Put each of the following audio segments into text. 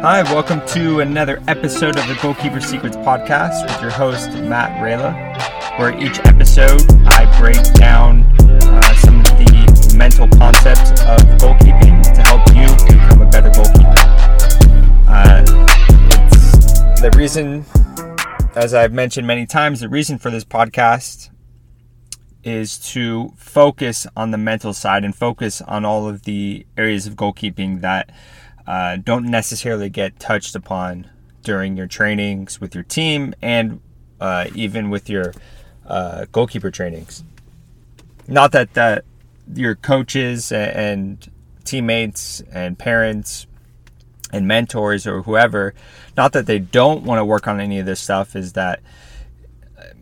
Hi, welcome to another episode of the Goalkeeper Secrets podcast with your host, Matt Rayla, where each episode I break down uh, some of the mental concepts of goalkeeping to help you become a better goalkeeper. Uh, the reason, as I've mentioned many times, the reason for this podcast is to focus on the mental side and focus on all of the areas of goalkeeping that uh, don't necessarily get touched upon during your trainings with your team and uh, even with your uh, goalkeeper trainings. Not that that your coaches and teammates and parents and mentors or whoever, not that they don't want to work on any of this stuff, is that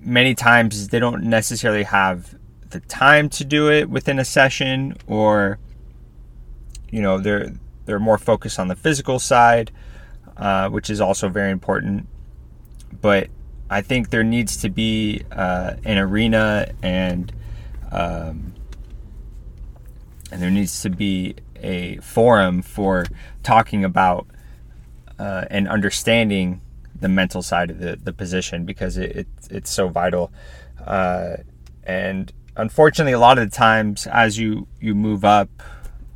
many times they don't necessarily have the time to do it within a session or you know they're they're more focused on the physical side uh, which is also very important but i think there needs to be uh, an arena and um, and there needs to be a forum for talking about uh, and understanding the mental side of the, the position because it, it it's so vital. Uh, and unfortunately, a lot of the times, as you you move up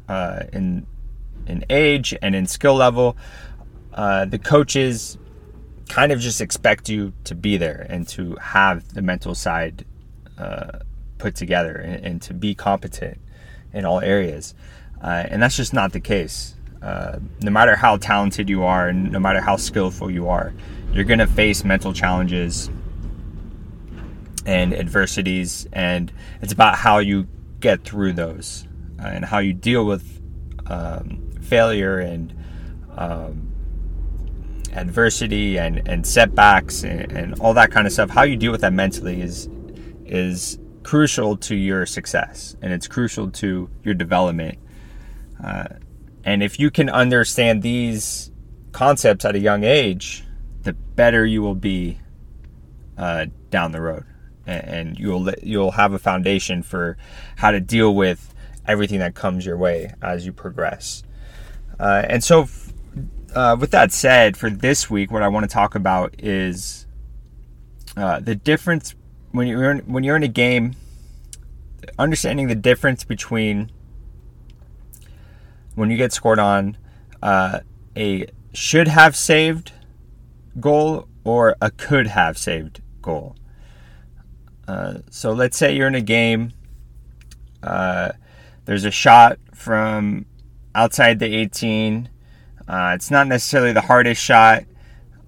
uh, in in age and in skill level, uh, the coaches kind of just expect you to be there and to have the mental side uh, put together and, and, to be competent in all areas. Uh, and that's just not the case. Uh, no matter how talented you are and no matter how skillful you are, you're going to face mental challenges and adversities, and it's about how you get through those uh, and how you deal with um, failure and um, adversity and, and setbacks and, and all that kind of stuff. How you deal with that mentally is is crucial to your success and it's crucial to your development. Uh, and if you can understand these concepts at a young age, the better you will be uh, down the road, and you'll you'll have a foundation for how to deal with everything that comes your way as you progress. Uh, and so, uh, with that said, for this week, what I want to talk about is uh, the difference when you're in, when you're in a game, understanding the difference between when you get scored on uh, a should have saved goal or a could have saved goal. Uh, so let's say you're in a game, uh, there's a shot from outside the 18. Uh, it's not necessarily the hardest shot.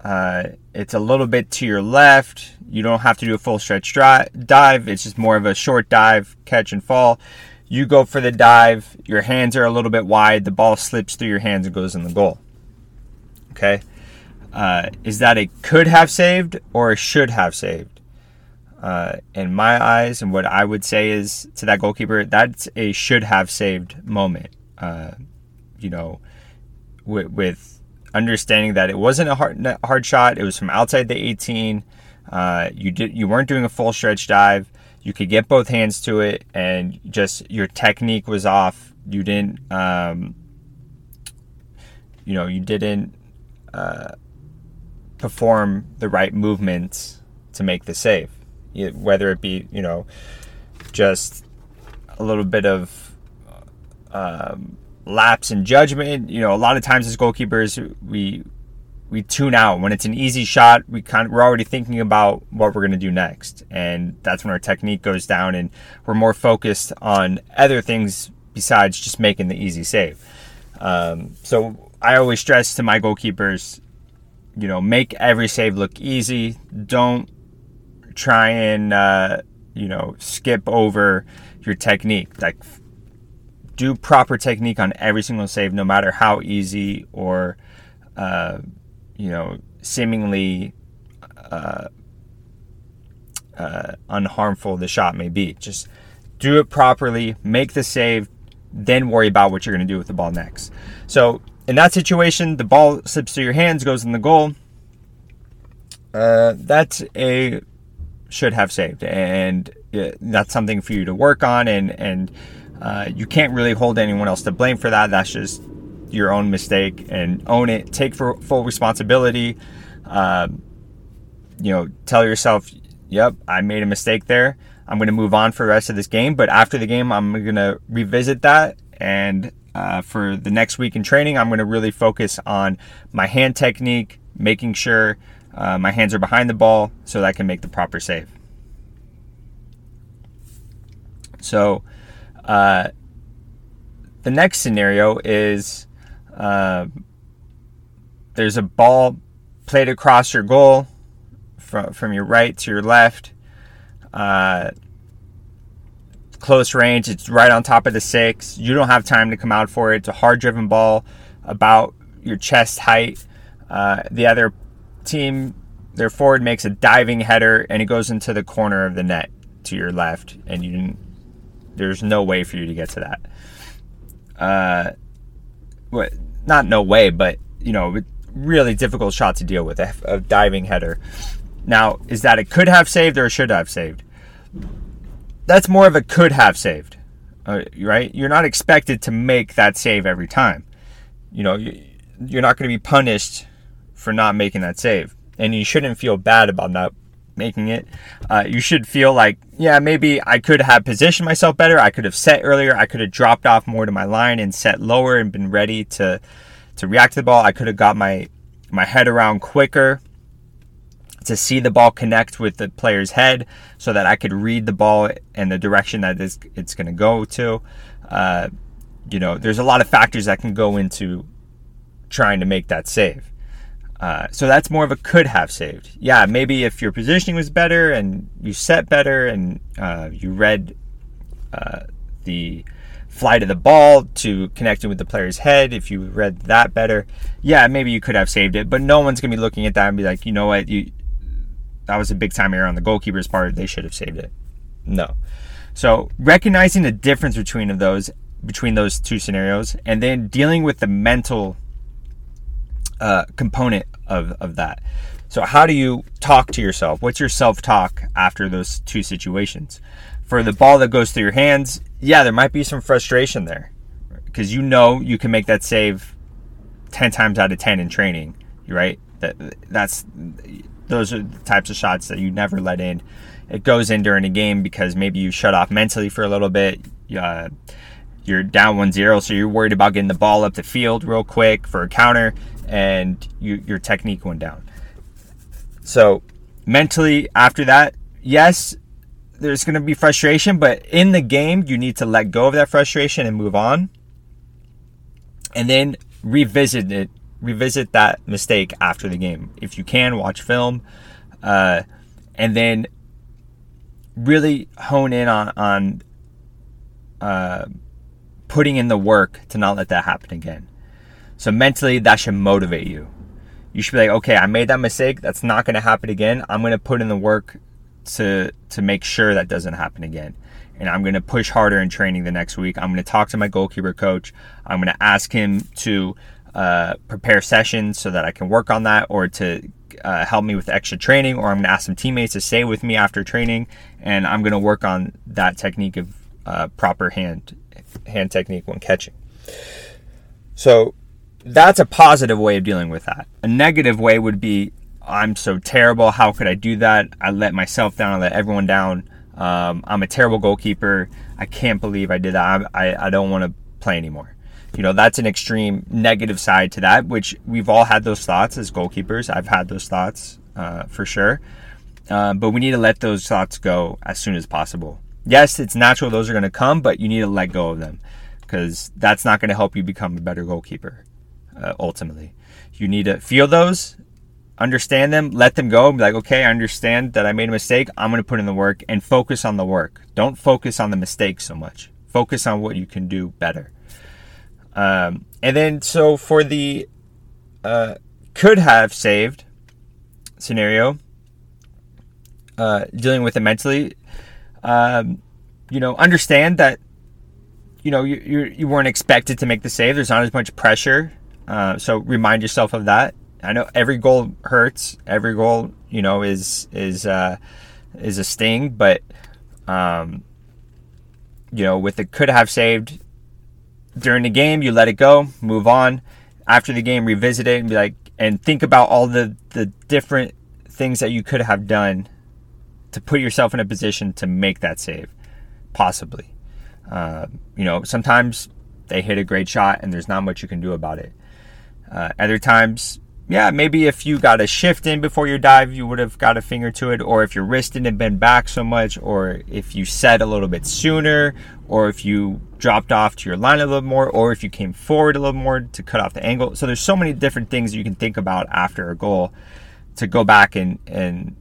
Uh, it's a little bit to your left. You don't have to do a full stretch dive. It's just more of a short dive, catch and fall. You go for the dive. Your hands are a little bit wide. The ball slips through your hands and goes in the goal. Okay. Uh, is that a could have saved or a should have saved? Uh, in my eyes, and what I would say is to that goalkeeper, that's a should have saved moment. Uh, you know, with, with, understanding that it wasn't a hard hard shot. It was from outside the 18. Uh, you did you weren't doing a full stretch dive. You could get both hands to it, and just your technique was off. You didn't, um, you know, you didn't uh, perform the right movements to make the save. Whether it be, you know, just a little bit of um, lapse in judgment. You know, a lot of times as goalkeepers, we we tune out when it's an easy shot. We kind of, we're already thinking about what we're going to do next, and that's when our technique goes down, and we're more focused on other things besides just making the easy save. Um, so I always stress to my goalkeepers you know, make every save look easy. Don't try and, uh, you know, skip over your technique. Like, do proper technique on every single save, no matter how easy or, uh, you know, seemingly uh, uh, unharmful the shot may be. Just do it properly, make the save, then worry about what you're going to do with the ball next. So in that situation, the ball slips through your hands, goes in the goal. Uh, that's a should have saved, and uh, that's something for you to work on. And and uh, you can't really hold anyone else to blame for that. That's just your own mistake and own it. Take for full responsibility. Um, you know, tell yourself, "Yep, I made a mistake there. I'm going to move on for the rest of this game." But after the game, I'm going to revisit that, and uh, for the next week in training, I'm going to really focus on my hand technique, making sure uh, my hands are behind the ball so that I can make the proper save. So, uh, the next scenario is uh, there's a ball played across your goal from, from your right to your left. Uh, close range, it's right on top of the six. You don't have time to come out for it. It's a hard driven ball about your chest height. Uh, the other team, their forward makes a diving header and it goes into the corner of the net to your left, and you didn't. There's no way for you to get to that. Uh? Not no way, but you know, really difficult shot to deal with a, a diving header. Now, is that it could have saved or should have saved? That's more of a could have saved, uh, right? You're not expected to make that save every time. You know, you're not going to be punished for not making that save, and you shouldn't feel bad about not making it. Uh, you should feel like, yeah, maybe I could have positioned myself better. I could have set earlier. I could have dropped off more to my line and set lower and been ready to to react to the ball. I could have got my my head around quicker to see the ball connect with the player's head so that I could read the ball and the direction that it's going to go to. Uh, you know, there's a lot of factors that can go into trying to make that save. Uh, so that's more of a could have saved. Yeah, maybe if your positioning was better and you set better and uh, you read uh, the flight of the ball to connecting with the player's head, if you read that better, yeah, maybe you could have saved it. But no one's gonna be looking at that and be like, you know what, you that was a big time error on the goalkeeper's part. They should have saved it. No. So recognizing the difference between those between those two scenarios, and then dealing with the mental uh, component of, of that. So, how do you talk to yourself? What's your self talk after those two situations? For the ball that goes through your hands, yeah, there might be some frustration there because you know you can make that save 10 times out of 10 in training, right? That that's those are the types of shots that you never let in. It goes in during a game because maybe you shut off mentally for a little bit. Uh, you're down 1-0 so you're worried about getting the ball up the field real quick for a counter and you, your technique went down. So mentally, after that, yes, there's going to be frustration, but in the game, you need to let go of that frustration and move on, and then revisit it, revisit that mistake after the game. If you can, watch film, uh, and then really hone in on on uh, putting in the work to not let that happen again. So mentally, that should motivate you. You should be like, okay, I made that mistake. That's not going to happen again. I'm going to put in the work to to make sure that doesn't happen again. And I'm going to push harder in training the next week. I'm going to talk to my goalkeeper coach. I'm going to ask him to uh, prepare sessions so that I can work on that, or to uh, help me with extra training, or I'm going to ask some teammates to stay with me after training, and I'm going to work on that technique of uh, proper hand hand technique when catching. So that's a positive way of dealing with that. A negative way would be I'm so terrible. How could I do that? I let myself down. I let everyone down. Um, I'm a terrible goalkeeper. I can't believe I did that. I, I, I don't want to play anymore. You know, that's an extreme negative side to that, which we've all had those thoughts as goalkeepers. I've had those thoughts uh, for sure. Uh, but we need to let those thoughts go as soon as possible. Yes, it's natural those are going to come, but you need to let go of them because that's not going to help you become a better goalkeeper uh, ultimately. You need to feel those, understand them, let them go, be like, okay, I understand that I made a mistake. I'm going to put in the work and focus on the work. Don't focus on the mistake so much. Focus on what you can do better. Um, and then, so for the uh, could have saved scenario, uh, dealing with it mentally, um, you know, understand that you know you, you you weren't expected to make the save. There's not as much pressure uh, so remind yourself of that. I know every goal hurts. Every goal, you know, is is uh, is a sting. But um, you know, with the could have saved, during the game, you let it go, move on. After the game, revisit it and be like, and think about all the the different things that you could have done to put yourself in a position to make that save, possibly. Uh, you know, sometimes they hit a great shot and there's not much you can do about it. Uh, other times, yeah, maybe if you got a shift in before your dive, you would have got a finger to it, or if your wrist didn't bend back so much, or if you set a little bit sooner, or if you dropped off to your line a little more, or if you came forward a little more to cut off the angle. So there's so many different things you can think about after a goal to go back and and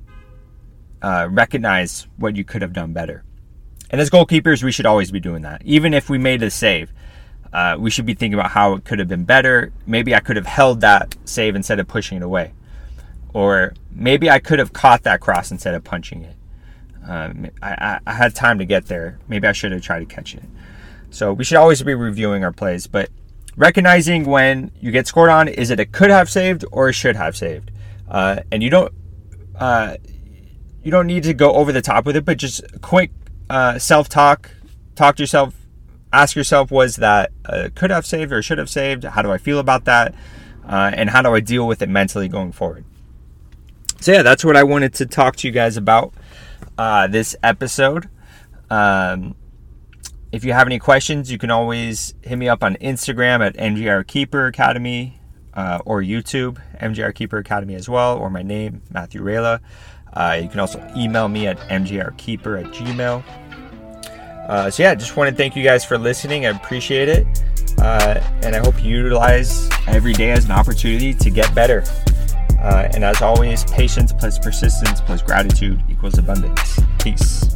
uh, recognize what you could have done better. And as goalkeepers, we should always be doing that, even if we made a save uh, we should be thinking about how it could have been better. Maybe I could have held that save instead of pushing it away. Or maybe I could have caught that cross instead of punching it. Um, I, I, had time to get there. Maybe I should have tried to catch it. So we should always be reviewing our plays, but recognizing when you get scored on, is it a could have saved or a should have saved? Uh, and you don't uh, you don't need to go over the top with it, but just quick uh, self talk, talk to yourself, ask yourself was that uh, could have saved or should have saved? How do I feel about that? Uh, and how do I deal with it mentally going forward? So, yeah, that's what I wanted to talk to you guys about uh, this episode. Um, if you have any questions, you can always hit me up on Instagram at MGR Keeper Academy uh, or YouTube, MGR Keeper Academy as well, or my name, Matthew Rayla. Uh, you can also email me at mgrkeeper at gmail. Uh, so yeah, just want to thank you guys for listening. I appreciate it, uh, and I hope you utilize every day as an opportunity to get better. Uh, and as always, patience plus persistence plus gratitude equals abundance. Peace.